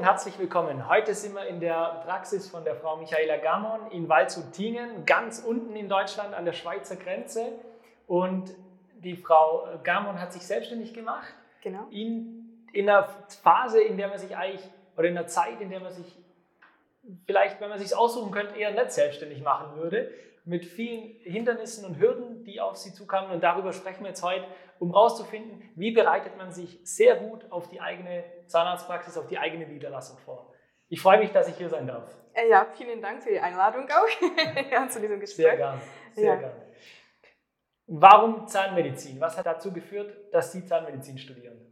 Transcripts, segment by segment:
und herzlich willkommen. Heute sind wir in der Praxis von der Frau Michaela Gamon in Waldshut-Tingen, ganz unten in Deutschland an der Schweizer Grenze. Und die Frau Gamon hat sich selbstständig gemacht. Genau. In, in einer Phase, in der man sich eigentlich, oder in einer Zeit, in der man sich vielleicht, wenn man sich aussuchen könnte, eher nicht selbstständig machen würde, mit vielen Hindernissen und Hürden, die auf sie zukamen. Und darüber sprechen wir jetzt heute, um herauszufinden, wie bereitet man sich sehr gut auf die eigene Zahnarztpraxis, auf die eigene Niederlassung vor. Ich freue mich, dass ich hier sein darf. Äh, ja, vielen Dank für die Einladung auch ja, zu diesem Gespräch. Sehr gerne, sehr Ja. gerne. Warum Zahnmedizin? Was hat dazu geführt, dass Sie Zahnmedizin studieren?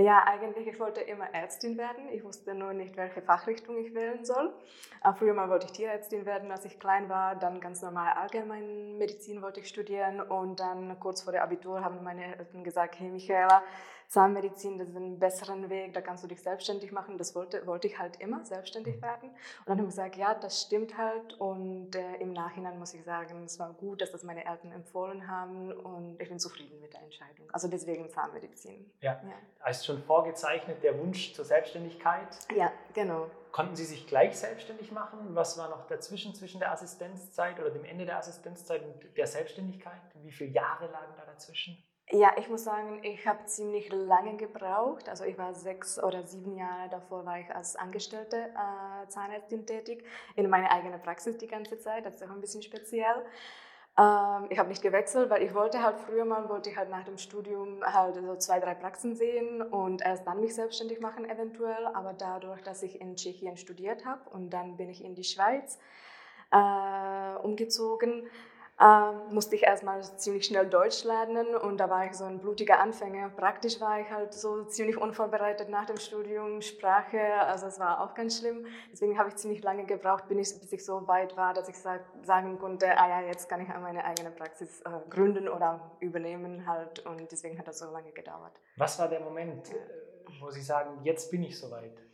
Ja, eigentlich, ich wollte immer Ärztin werden. Ich wusste nur nicht, welche Fachrichtung ich wählen soll. Äh, Früher mal wollte ich Tierärztin werden, als ich klein war. Dann ganz normal Allgemeinmedizin wollte ich studieren. Und dann kurz vor der Abitur haben meine Eltern gesagt, hey Michaela, Zahnmedizin, das ist ein besseren Weg, da kannst du dich selbstständig machen. Das wollte, wollte ich halt immer, selbstständig werden. Und dann habe ich gesagt, ja, das stimmt halt. Und äh, im Nachhinein muss ich sagen, es war gut, dass das meine Eltern empfohlen haben. Und ich bin zufrieden Entscheidung. Also deswegen Zahnmedizin. Ja. Ja. Ist schon vorgezeichnet der Wunsch zur Selbstständigkeit. Ja, genau. Konnten Sie sich gleich selbstständig machen? Was war noch dazwischen, zwischen der Assistenzzeit oder dem Ende der Assistenzzeit und der Selbstständigkeit? Wie viele Jahre lagen da dazwischen? Ja, ich muss sagen, ich habe ziemlich lange gebraucht. Also ich war sechs oder sieben Jahre davor war ich als Angestellte äh, Zahnärztin tätig in meiner eigenen Praxis die ganze Zeit. Das ist auch ein bisschen speziell. Ähm, ich habe nicht gewechselt, weil ich wollte halt früher mal, wollte ich halt nach dem Studium halt so zwei, drei Praxen sehen und erst dann mich selbstständig machen eventuell. Aber dadurch, dass ich in Tschechien studiert habe und dann bin ich in die Schweiz äh, umgezogen, ähm, musste ich erstmal ziemlich schnell Deutsch lernen und da war ich so ein blutiger Anfänger. Praktisch war ich halt so ziemlich unvorbereitet nach dem Studium, Sprache, also es war auch ganz schlimm. Deswegen habe ich ziemlich lange gebraucht, bis ich so weit war, dass ich sag, sagen konnte, ah ja, jetzt kann ich meine eigene Praxis äh, gründen oder übernehmen halt und deswegen hat das so lange gedauert. Was war der Moment, äh, wo Sie sagen, jetzt bin ich soweit?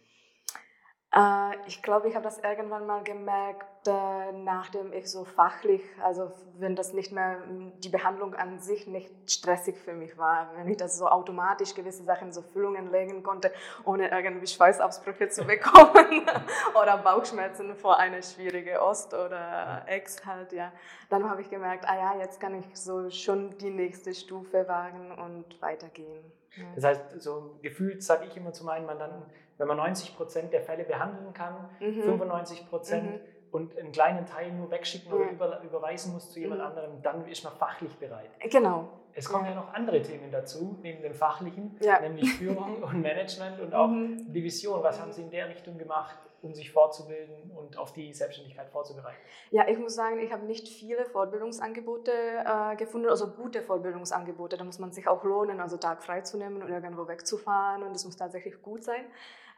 Äh, ich glaube, ich habe das irgendwann mal gemerkt, äh, nachdem ich so fachlich, also wenn das nicht mehr die Behandlung an sich nicht stressig für mich war, wenn ich das so automatisch gewisse Sachen, so Füllungen legen konnte, ohne irgendwie Schweißausbrüche zu bekommen oder Bauchschmerzen vor einer schwierigen Ost oder Ex halt, ja. Dann habe ich gemerkt, ah ja, jetzt kann ich so schon die nächste Stufe wagen und weitergehen. Ja. Das heißt, so gefühlt sage ich immer zu meinen Mandanten, wenn man 90 Prozent der Fälle behandeln kann, Mhm. 95 Prozent Mhm. und einen kleinen Teil nur wegschicken oder Ja. über, überweisen muss zu jemand Mhm. anderem, dann ist man fachlich bereit. Genau. Es kommen Ja. noch andere Themen dazu, neben dem fachlichen, Ja. nämlich Führung und Management und auch Mhm. die Vision. Was haben Sie in der Richtung gemacht, um sich fortzubilden und auf die Selbstständigkeit vorzubereiten? Ja, ich muss sagen, ich habe nicht viele Fortbildungsangebote äh, gefunden, also gute Fortbildungsangebote. Da muss man sich auch lohnen, also Tag frei zu nehmen und irgendwo wegzufahren und das muss tatsächlich gut sein.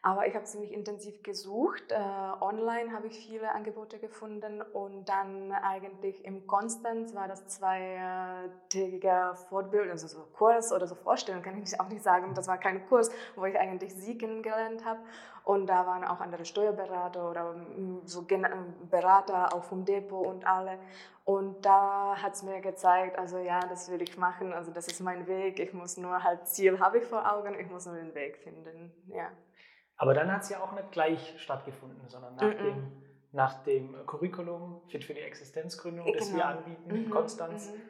Aber ich habe ziemlich intensiv gesucht. Äh, online habe ich viele Angebote gefunden und dann eigentlich im Konstanz war das zweitägiger Fortbildung, also so Kurs oder so Vorstellung, kann ich auch nicht sagen. Das war kein Kurs, wo ich eigentlich sie kennengelernt habe. Und da waren auch andere Steuerberater oder mm, so Gen- äh, Berater auch vom Depot und alle. Und da hat es mir gezeigt, also ja, das will ich machen, also das ist mein Weg. Ich muss nur halt Ziel habe ich vor Augen, ich muss nur den Weg finden. Ja. Aber dann hat es ja auch nicht gleich stattgefunden, sondern nach, Mhm. dem, nach dem Curriculum Fit für die Existenzgründung, das wir Genau. anbieten in Mhm, Konstanz, mhm.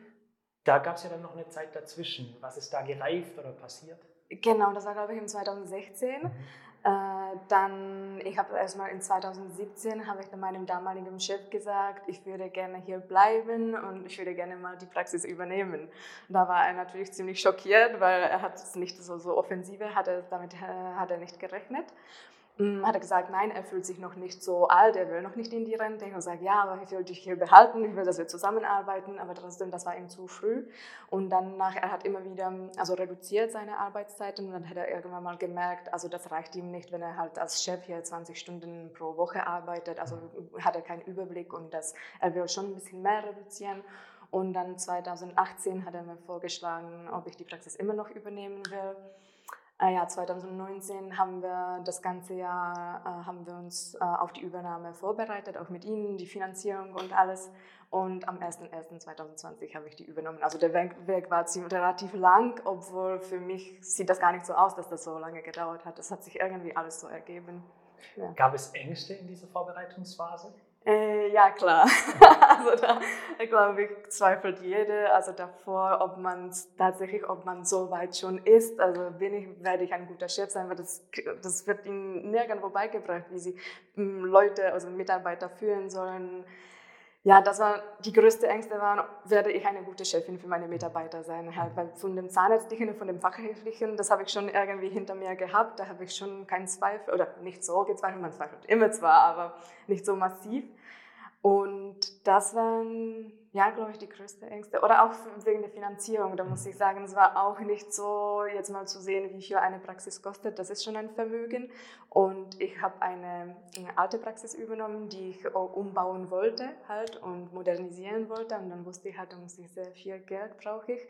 da gab es ja dann noch eine Zeit dazwischen. Was ist da gereift oder passiert? Genau, das war glaube ich in 2016. Äh, dann, ich habe erstmal in 2017, habe ich meinem damaligen Chef gesagt, ich würde gerne hier bleiben und ich würde gerne mal die Praxis übernehmen. Da war er natürlich ziemlich schockiert, weil er hat es nicht so, so offensive, hat er, damit äh, hat er nicht gerechnet. Mm, Hat er gesagt, nein, er fühlt sich noch nicht so alt, er will noch nicht in die Rente. Ich habe gesagt, ja, aber ich will dich hier behalten, ich will, dass wir zusammenarbeiten, aber trotzdem, das war ihm zu früh. Und dann nachher, er hat immer wieder, also reduziert seine Arbeitszeiten und dann hat er irgendwann mal gemerkt, also das reicht ihm nicht, wenn er halt als Chef hier 20 Stunden pro Woche arbeitet, also hat er keinen Überblick und das, er will schon ein bisschen mehr reduzieren. Und dann 2018 hat er mir vorgeschlagen, ob ich die Praxis immer noch übernehmen will. Äh, ja, 2019 haben wir das ganze Jahr äh, haben wir uns äh, auf die Übernahme vorbereitet, auch mit Ihnen, die Finanzierung und alles. Und am 01.01.2020 habe ich die übernommen. Also der Weg, war ziemlich relativ lang, obwohl für mich sieht das gar nicht so aus, dass das so lange gedauert hat. Das hat sich irgendwie alles so ergeben. Ja. Gab es Ängste in dieser Vorbereitungsphase? Äh, ja, klar. also da, glaube ich, zweifelt jeder, also davor, ob man tatsächlich, ob man so weit schon ist. Also bin ich, werde ich ein guter Chef sein, weil das, das wird ihnen nirgendwo beigebracht, wie sie Leute, also Mitarbeiter führen sollen. Ja, das war die größte Ängste waren, werde ich eine gute Chefin für meine Mitarbeiter sein, halt, weil von dem Zahnärztlichen und von dem Fachhilflichen, das habe ich schon irgendwie hinter mir gehabt, da habe ich schon keinen Zweifel, oder nicht so gezweifelt, man zweifelt immer zwar, aber nicht so massiv. Und das waren, ja, glaube ich, die größte Ängste. Oder auch wegen der Finanzierung. Da muss ich sagen, es war auch nicht so, jetzt mal zu sehen, wie viel eine Praxis kostet. Das ist schon ein Vermögen. Und ich habe eine, eine alte Praxis übernommen, die ich umbauen wollte halt und modernisieren wollte. Und dann wusste ich halt, da muss ich sehr viel Geld brauche ich.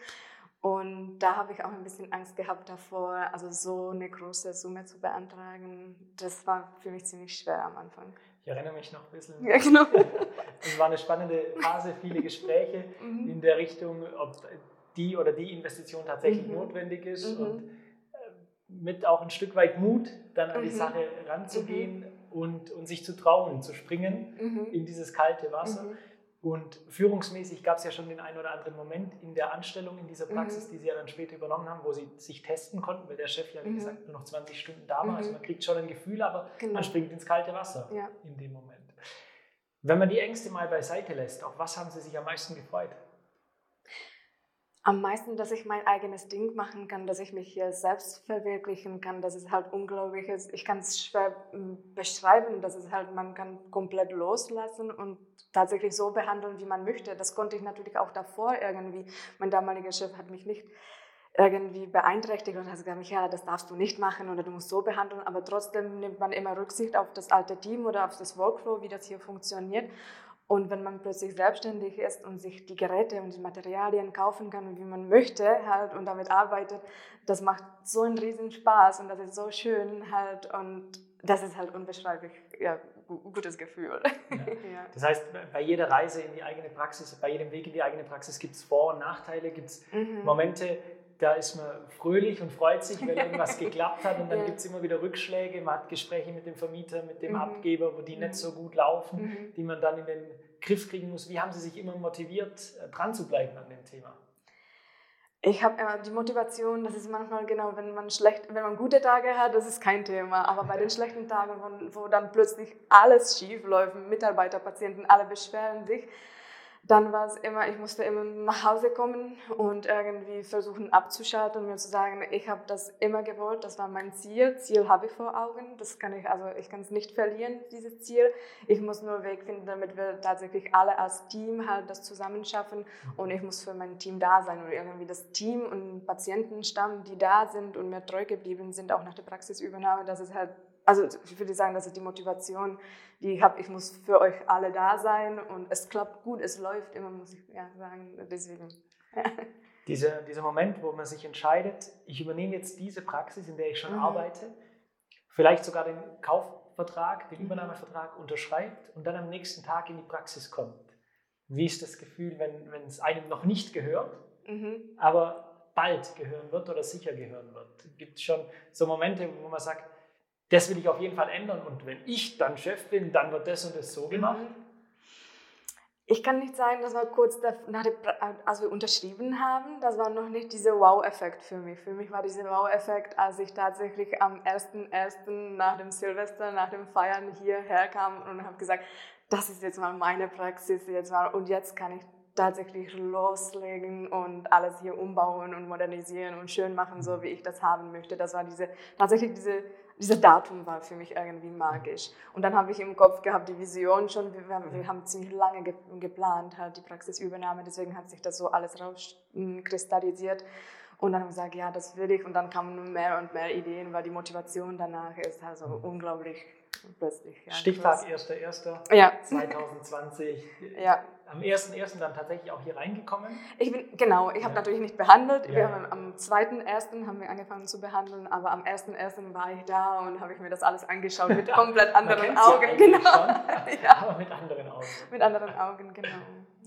Und da habe ich auch ein bisschen Angst gehabt davor, also so eine große Summe zu beantragen. Das war für mich ziemlich schwer am Anfang. Ich erinnere mich noch ein bisschen. Ja, genau. Es war eine spannende Phase, viele Gespräche mhm. in der Richtung, ob die oder die Investition tatsächlich mhm. notwendig ist mhm. und äh, mit auch ein Stück weit Mut dann an die mhm. Sache ranzugehen mhm. und, und sich zu trauen, zu springen mhm. in dieses kalte Wasser. Und führungsmäßig gab es ja schon den einen oder anderen Moment in der Anstellung in dieser Praxis, mhm. die sie ja dann später übernommen haben, wo sie sich testen konnten, weil der Chef ja, wie mhm. gesagt, nur noch 20 Stunden da war. Mhm. Also man kriegt schon ein Gefühl, aber genau. man springt ins kalte Wasser ja. in dem Moment. Wenn man die Ängste mal beiseite lässt, auf was haben Sie sich am meisten gefreut? Am meisten, dass ich mein eigenes Ding machen kann, dass ich mich hier selbst verwirklichen kann, dass es halt unglaublich ist. Ich kann es schwer hm, beschreiben, dass es halt, man kann komplett loslassen und tatsächlich so behandeln, wie man möchte. Das konnte ich natürlich auch davor irgendwie. Mein damaliger Chef hat mich nicht irgendwie beeinträchtigt und hat gesagt, Michaela, das darfst du nicht machen oder du musst so behandeln, aber trotzdem nimmt man immer Rücksicht auf das alte Team oder auf das Workflow, wie das hier funktioniert. Und wenn man plötzlich selbstständig ist und sich die Geräte und die Materialien kaufen kann, wie man möchte halt und damit arbeitet, das macht so einen riesen Spaß und das ist so schön halt und das ist halt unbeschreiblich ja, gutes Gefühl. Ja. Das heißt, bei jeder Reise in die eigene Praxis, bei jedem Weg in die eigene Praxis gibt es Vor- und Nachteile, gibt es mhm. Momente, da ist man fröhlich und freut sich, wenn irgendwas geklappt hat und dann ja. gibt es immer wieder Rückschläge, man hat Gespräche mit dem Vermieter, mit dem mhm. Abgeber, wo die mhm. nicht so gut laufen, mhm. die man dann in den Griff kriegen muss. Wie haben Sie sich immer motiviert, äh, dran zu bleiben an dem Thema? Ich habe immer die Motivation, das ist manchmal genau, wenn man schlecht, wenn man gute Tage hat, das ist kein Thema. Aber bei den schlechten Tagen, wo, wo dann plötzlich alles schief läuft, Mitarbeiter, Patienten, alle beschweren sich, dann war es immer, ich musste immer nach Hause kommen und irgendwie versuchen abzuschalten und mir zu sagen, ich habe das immer gewollt, das war mein Ziel, Ziel habe ich vor Augen, das kann ich, also ich kann es nicht verlieren, dieses Ziel. Ich muss nur einen Weg finden, damit wir tatsächlich alle als Team halt das zusammen schaffen und ich muss für mein Team da sein und irgendwie das Team und Patientenstamm, die da sind und mir treu geblieben sind, auch nach der Praxisübernahme, das ist halt also ich würde sagen, das ist die Motivation, die ich habe. Ich muss für euch alle da sein und es klappt gut, es läuft immer, muss ich ja, sagen. Deswegen. Dieser, dieser Moment, wo man sich entscheidet, ich übernehme jetzt diese Praxis, in der ich schon mhm. arbeite, vielleicht sogar den Kaufvertrag, den mhm. Übernahmevertrag unterschreibt und dann am nächsten Tag in die Praxis kommt. Wie ist das Gefühl, wenn, wenn es einem noch nicht gehört, mhm. aber bald gehören wird oder sicher gehören wird? Gibt es schon so Momente, wo man sagt, das will ich auf jeden Fall ändern. Und wenn ich dann Chef bin, dann wird das und das so gemacht. Ich kann nicht sagen, das war kurz nach der, als wir unterschrieben haben, das war noch nicht dieser Wow-Effekt für mich. Für mich war dieser Wow-Effekt, als ich tatsächlich am 1.1. nach dem Silvester, nach dem Feiern hierher kam und habe gesagt, das ist jetzt mal meine Praxis jetzt mal, und jetzt kann ich tatsächlich loslegen und alles hier umbauen und modernisieren und schön machen, so wie ich das haben möchte. Das war diese, tatsächlich diese dieses Datum war für mich irgendwie magisch. Und dann habe ich im Kopf gehabt, die Vision schon, wir, wir haben ziemlich lange ge geplant, halt die Praxisübernahme, deswegen hat sich das so alles rauskristallisiert. Und dann habe ich gesagt, ja, das will ich. Und dann kamen mehr und mehr Ideen, weil die Motivation danach ist also unglaublich plötzlich. Ja, Stichtag 1.1.2020. Ja. 2020. Ja am 1.1. dann tatsächlich auch hier reingekommen? Ich bin, genau, ich habe ja. natürlich nicht behandelt. Ja. Wir haben am 2.1. haben wir angefangen zu behandeln, aber am 1.1. war ich da und habe ich mir das alles angeschaut mit komplett anderen Augen. Genau. Schon, ja. Aber mit anderen Augen. Mit anderen Augen, genau.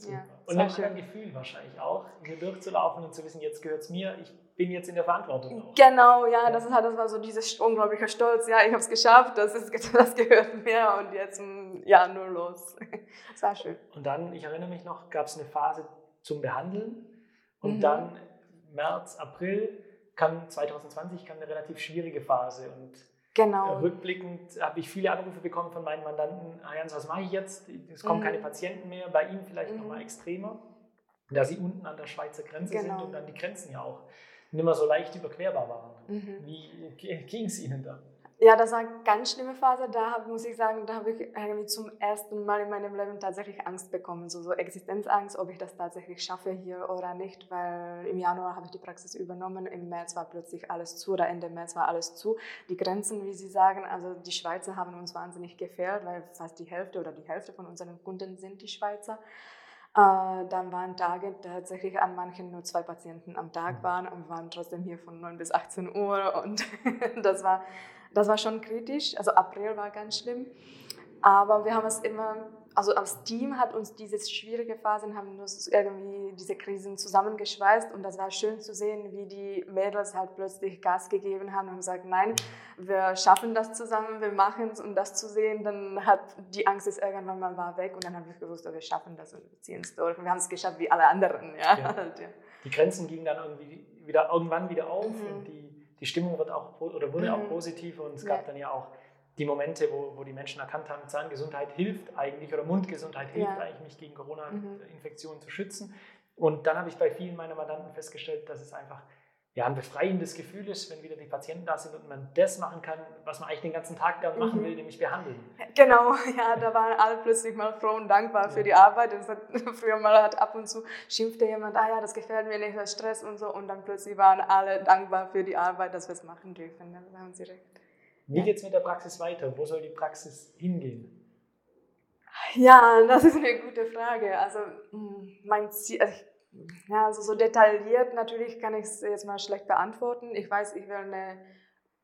Ja. Und ein schön. Gefühl wahrscheinlich auch, hier durchzulaufen und zu wissen, jetzt gehört es mir, ich bin jetzt in der Verantwortung. Auch. Genau, ja, das, ist halt, das war so dieses unglaubliche Stolz, ja, ich habe es geschafft, das, ist, das gehört mir und jetzt, hm, ja, nur los. Das war schön. Und dann, ich erinnere mich noch, gab es eine Phase zum Behandeln und mhm. dann März, April kam 2020 kam eine relativ schwierige Phase und Genau. Rückblickend habe ich viele Anrufe bekommen von meinen Mandanten, ah Jans, was mache ich jetzt? Es kommen mhm. keine Patienten mehr, bei Ihnen vielleicht mhm. nochmal extremer, da Sie unten an der Schweizer Grenze genau. sind und dann die Grenzen ja auch nicht mehr so leicht überquerbar waren. Mhm. Wie ging es Ihnen da? Ja, das war eine ganz schlimme Phase. Da hab, muss ich sagen, da habe ich irgendwie zum ersten Mal in meinem Leben tatsächlich Angst bekommen. So, so Existenzangst, ob ich das tatsächlich schaffe hier oder nicht. Weil im Januar habe ich die Praxis übernommen. Im März war plötzlich alles zu oder Ende März war alles zu. Die Grenzen, wie Sie sagen, also die Schweizer haben uns wahnsinnig gefährdet, weil fast die Hälfte oder die Hälfte von unseren Kunden sind die Schweizer. Äh, dann waren Tage tatsächlich an manchen nur zwei Patienten am Tag mhm. waren und waren trotzdem hier von 9 bis 18 Uhr und das war das war schon kritisch. Also April war ganz schlimm. Aber wir haben es immer, also als Team hat uns diese schwierige Phasen, haben uns irgendwie diese Krisen zusammengeschweißt und das war schön zu sehen, wie die Mädels halt plötzlich Gas gegeben haben und gesagt, nein, wir schaffen das zusammen, wir machen es und das zu sehen, dann hat die Angst ist irgendwann mal war weg und dann haben wir gewusst, wir schaffen das und wir ziehen es durch und wir haben es geschafft wie alle anderen. Ja. ja. Die Grenzen gingen dann irgendwie wieder irgendwann wieder auf mhm. und die die Stimmung wird auch, oder wurde mhm. auch positiv und es gab ja. dann ja auch die Momente, wo, wo die Menschen erkannt haben, Zahngesundheit hilft eigentlich oder Mundgesundheit hilft ja. eigentlich, mich gegen Corona-Infektionen mhm. zu schützen. Und dann habe ich bei vielen meiner Mandanten festgestellt, dass es einfach ja, ein befreiendes Gefühl ist, wenn wieder die Patienten da sind und man das machen kann, was man eigentlich den ganzen Tag dann machen mhm. will, nämlich behandeln. Genau, ja, da waren alle plötzlich mal froh und dankbar ja. für die Arbeit. Hat, früher mal hat ab und zu schimpfte jemand, ah ja, das gefällt mir nicht, das Stress und so. Und dann plötzlich waren alle dankbar für die Arbeit, dass wir es machen dürfen. Da haben Sie recht. Wie geht es mit der Praxis weiter? Wo soll die Praxis hingehen? Ja, das ist eine gute Frage. Also hm, mein Ziel, also ich ja, also so detailliert natürlich kann ich es jetzt mal schlecht beantworten. Ich weiß, ich will eine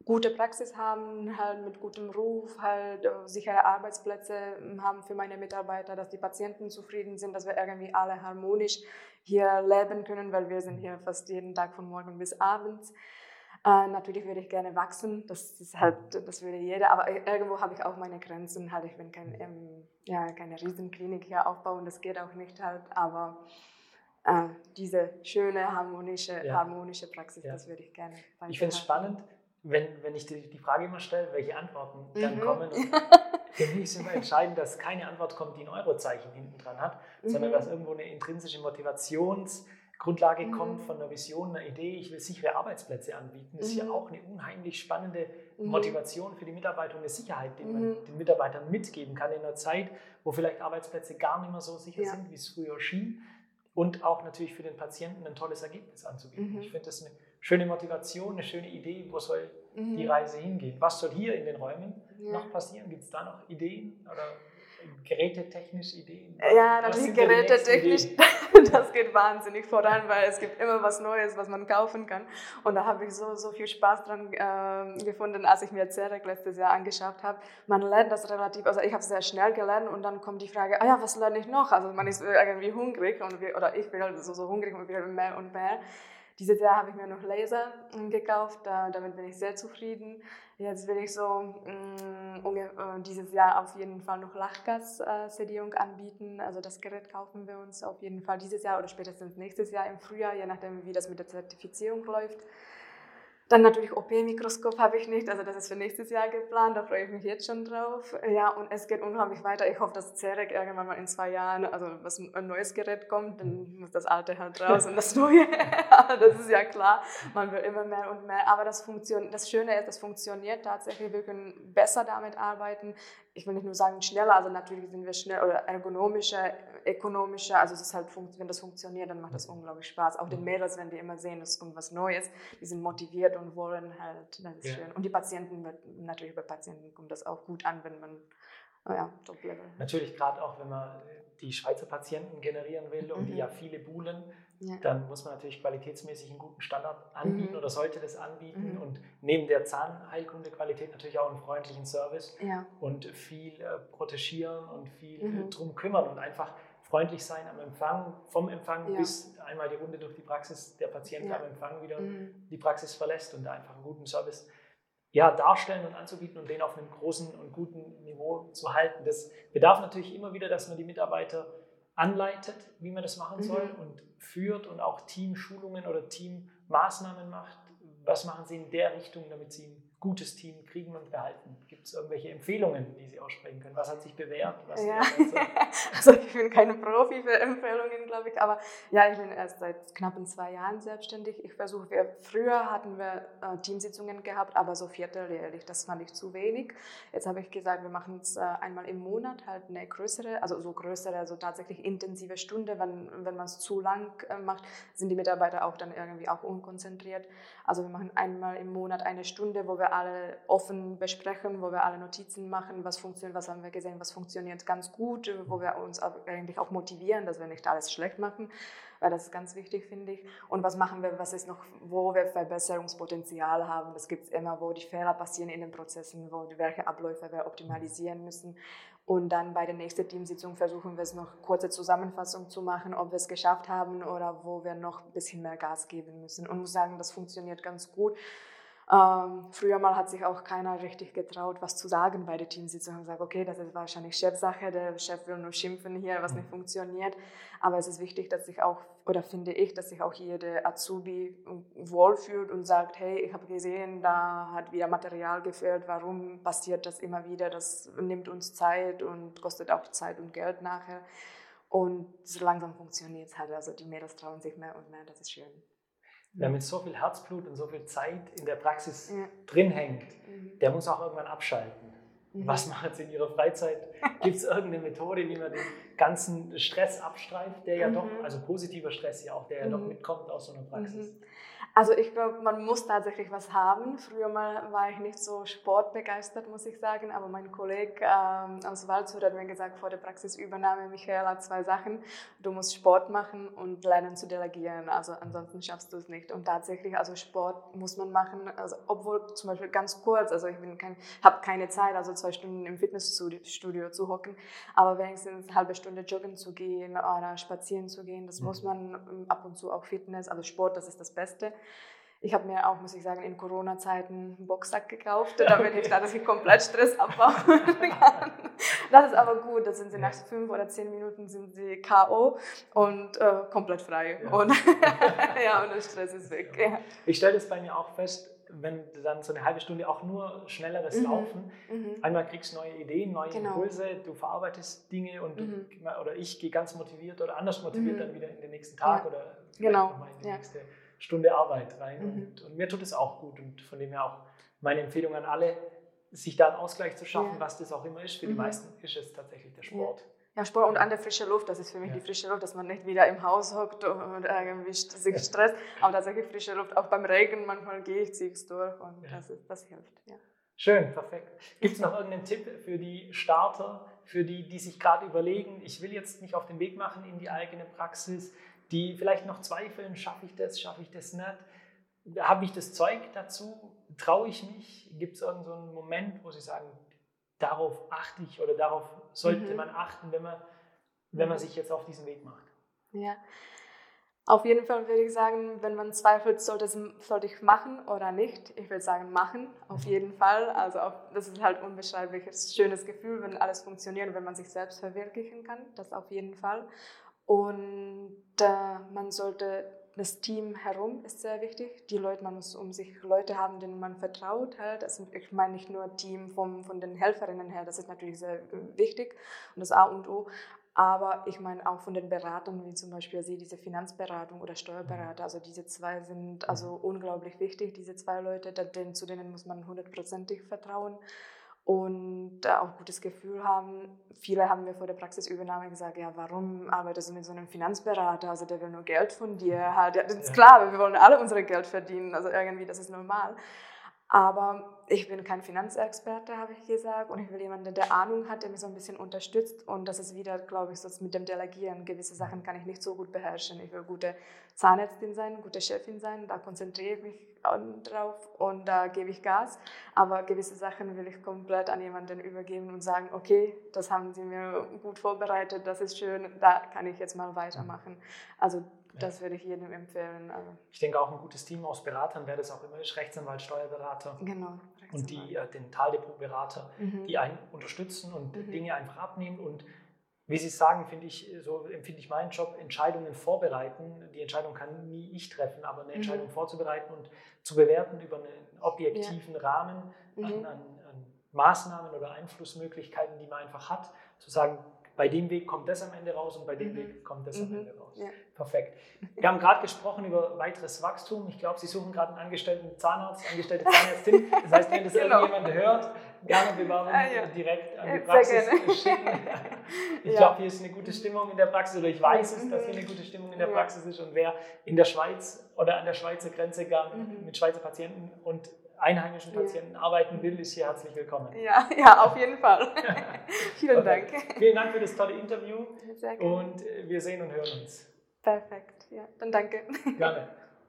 gute Praxis haben, halt mit gutem Ruf, halt äh, sichere Arbeitsplätze haben für meine Mitarbeiter, dass die Patienten zufrieden sind, dass wir irgendwie alle harmonisch hier leben können, weil wir sind hier fast jeden Tag von morgen bis abends. Äh, natürlich würde ich gerne wachsen, das ist halt, das würde jeder, aber irgendwo habe ich auch meine Grenzen. Halt, ich will kein, ähm, ja, keine Riesenklinik hier aufbauen, das geht auch nicht halt, aber äh, diese schöne, harmonische, ja. harmonische Praxis, ja. das würde ich gerne Ich finde es spannend, wenn, wenn ich die, die Frage immer stelle, welche Antworten mhm. dann kommen. für mich ist immer entscheidend, dass keine Antwort kommt, die ein Eurozeichen hinten dran hat, mhm. sondern dass irgendwo eine intrinsische Motivationsgrundlage mhm. kommt von einer Vision, einer Idee, ich will sichere Arbeitsplätze anbieten. Das ist ja mhm. auch eine unheimlich spannende mhm. Motivation für die Mitarbeiter und eine Sicherheit, die man mhm. den Mitarbeitern mitgeben kann in einer Zeit, wo vielleicht Arbeitsplätze gar nicht mehr so sicher ja. sind, wie es früher schien und auch natürlich für den Patienten ein tolles Ergebnis anzubieten. Mhm. Ich finde das eine schöne Motivation, eine schöne Idee, wo soll mhm. die Reise hingehen. Was soll hier in den Räumen ja. noch passieren? Gibt es da noch Ideen oder gerätetechnisch Ideen? Ja, natürlich gerätetechnisch. das geht wahnsinnig voran, weil es gibt immer was Neues, was man kaufen kann. Und da habe ich so, so viel Spaß dran äh, gefunden, als ich mir Zerek letztes Jahr angeschafft habe. Man lernt das relativ, also ich habe sehr schnell gelernt und dann kommt die Frage, ah ja, was lerne ich noch? Also man ist irgendwie hungrig und wir, oder ich bin halt so, so hungrig und will mehr und mehr. Dieses Jahr habe ich mir noch Laser gekauft, damit bin ich sehr zufrieden. Jetzt will ich so mh, mm, äh, dieses Jahr auf jeden Fall noch Lachgassedierung anbieten. Also das Gerät kaufen wir uns auf jeden Fall dieses Jahr oder spätestens nächstes Jahr im Frühjahr, je nachdem, wie das mit der Zertifizierung läuft. Dann natürlich OP-Mikroskop habe ich nicht, also das ist für nächstes Jahr geplant, da freue ich mich jetzt schon drauf. Ja, und es geht unheimlich weiter. Ich hoffe, dass CEREC irgendwann mal in zwei Jahren, also was ein neues Gerät kommt, dann muss das alte halt raus und das neue. das ist ja klar, man will immer mehr und mehr. Aber das funktioniert, das Schöne ist, das funktioniert tatsächlich. Wir können besser damit arbeiten ich will nicht nur sagen schneller, also natürlich sind wir schnell oder ergonomischer, ökonomischer, also es ist halt, wenn das funktioniert, dann macht das unglaublich Spaß. Auch den Mädels, wenn die immer sehen, es kommt was Neues, die sind motiviert und wollen halt, das ist ja. schön. Und die Patienten, natürlich bei Patienten kommt das auch gut an, wenn man, oh ja, Top-Level. Natürlich gerade auch, wenn man die Schweizer Patienten generieren will und mhm. die ja viele buhlen, ja. dann muss man natürlich qualitätsmäßig einen guten Standard anbieten mhm. oder sollte das anbieten mhm. und neben der Zahnheilkunde-Qualität natürlich auch einen freundlichen Service ja. und viel äh, protegieren und viel mhm. drum kümmern und einfach freundlich sein am Empfang, vom Empfang Ja. bis einmal die Runde durch die Praxis, der Patient Ja. am Empfang wieder Mhm. die Praxis verlässt und da einfach einen guten Service ja, darstellen und anzubieten und den auf einem großen und guten Niveau zu halten. Das bedarf natürlich immer wieder, dass man die Mitarbeiter anleitet, wie man das machen soll Mhm. und führt und auch Teamschulungen oder Teammaßnahmen macht. Was machen Sie in der Richtung, damit Sie gutes Team kriegen und behalten? Gibt es irgendwelche Empfehlungen, die Sie aussprechen können? Was hat sich bewährt? Was Ja. Also ich bin keine Profi für Empfehlungen, glaube ich, aber ja, ich bin erst seit knappen zwei Jahren selbstständig. Ich versuche, wir, früher hatten wir äh, Teamsitzungen gehabt, aber so vierteljährlich, das fand ich zu wenig. Jetzt habe ich gesagt, wir machen es äh, einmal im Monat, halt eine größere, also so größere, also tatsächlich intensive Stunde. Wenn, wenn man es zu lang äh, macht, sind die Mitarbeiter auch dann irgendwie auch unkonzentriert. Also wir machen einmal im Monat eine Stunde, wo wir alle offen besprechen, wo wir alle Notizen machen, was funktioniert, was haben wir gesehen, was funktioniert ganz gut, wo wir uns eigentlich auch motivieren, dass wir nicht alles schlecht machen, weil das ist ganz wichtig, finde ich. Und was machen wir, was ist noch, wo wir Verbesserungspotenzial haben. Das gibt es immer, wo die Fehler passieren in den Prozessen, wo welche Abläufe wir optimalisieren müssen. Und dann bei der nächsten Teamsitzung versuchen wir es noch kurze Zusammenfassung zu machen, ob wir es geschafft haben oder wo wir noch ein bisschen mehr Gas geben müssen. Und muss sagen, das funktioniert ganz gut. Ähm, früher mal hat sich auch keiner richtig getraut, was zu sagen bei der Teamsitzung. Und gesagt, okay, das ist wahrscheinlich Chefsache, der Chef will nur schimpfen hier, was nicht funktioniert. Aber es ist wichtig, dass sich auch, oder finde ich, dass sich auch jede Azubi wohlfühlt und sagt, hey, ich habe gesehen, da hat wieder Material gefehlt, warum passiert das immer wieder? Das nimmt uns Zeit und kostet auch Zeit und Geld nachher. Und so langsam funktioniert es halt. Also die Mädels trauen sich mehr und mehr, das ist schön. Wer mit so viel Herzblut und so viel Zeit in der Praxis Ja. drin hängt, Mhm. der muss auch irgendwann abschalten. Mhm. Was machen Sie in Ihrer Freizeit? Gibt es irgendeine Methode, wie man den ganzen Stress abstreift, der ja Mhm. doch, also positiver Stress ja auch, der ja doch Mhm. mitkommt aus so einer Praxis? Also ich glaube, man muss tatsächlich was haben. Früher mal war ich nicht so sportbegeistert, muss ich sagen, aber mein Kollege ähm, aus Waldshut hat mir gesagt, vor der Praxisübernahme, Michael hat zwei Sachen. Du musst Sport machen und lernen zu delegieren, also ansonsten schaffst du es nicht. Und tatsächlich, also Sport muss man machen, also obwohl zum Beispiel ganz kurz, also ich bin kein, habe keine Zeit, also zwei Stunden im Fitnessstudio zu hocken, aber wenigstens eine halbe Stunde joggen zu gehen oder spazieren zu gehen, das Mhm. muss man ähm, ab und zu auch Fitness, also Sport, das ist das Beste. Ich habe mir auch, muss ich sagen, in Corona-Zeiten einen Boxsack gekauft, damit ich da ich komplett Stress abbauen kann. Das ist aber gut, da sind sie nach fünf oder zehn Minuten sind sie K.O. und äh, komplett frei. Ja. Und, ja, und der Stress ist weg. Ja. Ich stelle das bei mir auch fest, wenn dann so eine halbe Stunde auch nur schnelleres Mhm. Laufen, Mhm. einmal kriegst du neue Ideen, neue Genau. Impulse, du verarbeitest Dinge und Mhm. du, oder ich gehe ganz motiviert oder anders motiviert Mhm. dann wieder in den nächsten Tag Ja. oder Genau. in die nächste Stunde Arbeit rein. Mhm. Und, und mir tut es auch gut und von dem her auch meine Empfehlung an alle, sich da einen Ausgleich zu schaffen, Ja. was das auch immer ist. Für die Mhm. meisten ist es tatsächlich der Sport. Ja, Sport und an der frischen Luft, das ist für mich Ja. die frische Luft, dass man nicht wieder im Haus hockt und irgendwie sich Ja. stresst, aber tatsächlich frische Luft. Auch beim Regen, manchmal gehe ich, ziehe es durch und Ja. das, ist, das hilft. Ja. Schön, perfekt. Gibt es noch irgendeinen Tipp für die Starter, für die, die sich gerade überlegen, ich will jetzt mich auf den Weg machen in die eigene Praxis, die vielleicht noch zweifeln, schaffe ich das, schaffe ich das nicht? Habe ich das Zeug dazu? Traue ich mich? Gibt es irgendeinen so einen Moment, wo Sie sagen, darauf achte ich oder darauf sollte Mhm. man achten, wenn man, wenn man sich jetzt auf diesen Weg macht? Ja. Auf jeden Fall würde ich sagen, wenn man zweifelt, sollte, sollte ich machen oder nicht. Ich würde sagen, machen, auf jeden Fall. Also auf, das ist halt unbeschreibliches, schönes Gefühl, wenn alles funktioniert wenn man sich selbst verwirklichen kann. Das auf jeden Fall. Und äh, man sollte, das Team herum ist sehr wichtig. Die Leute, man muss um sich Leute haben, denen man vertraut. Halt. Sind, ich meine nicht nur Team vom, von den Helferinnen her, das ist natürlich sehr äh, wichtig und das A und O. Aber ich meine auch von den Beratern, wie zum Beispiel Sie, diese Finanzberatung oder Steuerberater. Also diese zwei sind also unglaublich wichtig, diese zwei Leute. zu denen muss man hundertprozentig vertrauen und auch gutes Gefühl haben. Viele haben mir vor der Praxisübernahme gesagt, ja, warum arbeitest du mit so einem Finanzberater? Also der will nur Geld von dir. Halt. Ja, das ist klar, wir wollen alle unser Geld verdienen. Also irgendwie, das ist normal. Aber ich bin kein Finanzexperte, habe ich gesagt, und ich will jemanden, der Ahnung hat, der mich so ein bisschen unterstützt. Und das ist wieder, glaube ich, so mit dem Delegieren. Gewisse Sachen kann ich nicht so gut beherrschen. Ich will gute Zahnärztin sein, gute Chefin sein. Da konzentriere ich mich drauf und da gebe ich Gas. Aber gewisse Sachen will ich komplett an jemanden übergeben und sagen, okay, das haben sie mir gut vorbereitet, das ist schön, da kann ich jetzt mal weitermachen. Also das würde ich jedem empfehlen. Also. Ich denke auch ein gutes Team aus Beratern, wer das auch immer ist, Rechtsanwalt, Steuerberater. Genau. Und die, äh, den Taldepot-Berater, mhm. die einen unterstützen und mhm. Dinge einfach abnehmen und wie Sie sagen, finde ich, so empfinde ich meinen Job, Entscheidungen vorbereiten. Die Entscheidung kann nie ich treffen, aber eine Entscheidung mhm. vorzubereiten und zu bewerten über einen objektiven ja. Rahmen mhm. an, an, an, Maßnahmen oder Einflussmöglichkeiten, die man einfach hat, zu sagen, bei dem Weg kommt das am Ende raus und bei dem mhm. Weg kommt das am mhm. Ende raus. Ja. Perfekt. Wir haben gerade gesprochen über weiteres Wachstum. Ich glaube, Sie suchen gerade einen angestellten Zahnarzt, angestellte Zahnärztin. Das heißt, wenn das genau. irgendjemand hört, gerne Bewerbung ah, ja. direkt an die Praxis schicken. Ich ja. glaube, hier ist eine gute Stimmung in der Praxis oder ich weiß es, dass hier eine gute Stimmung in der Praxis ist und wer in der Schweiz oder an der Schweizer Grenze gar mhm. mit Schweizer Patienten und einheimischen Patienten ja. arbeiten will, ist hier herzlich willkommen. Ja, ja auf jeden Fall. Vielen Dank. Vielen Dank für das tolle Interview Sehr gerne. und äh, wir sehen und hören uns. Perfekt, ja, dann danke. Gerne.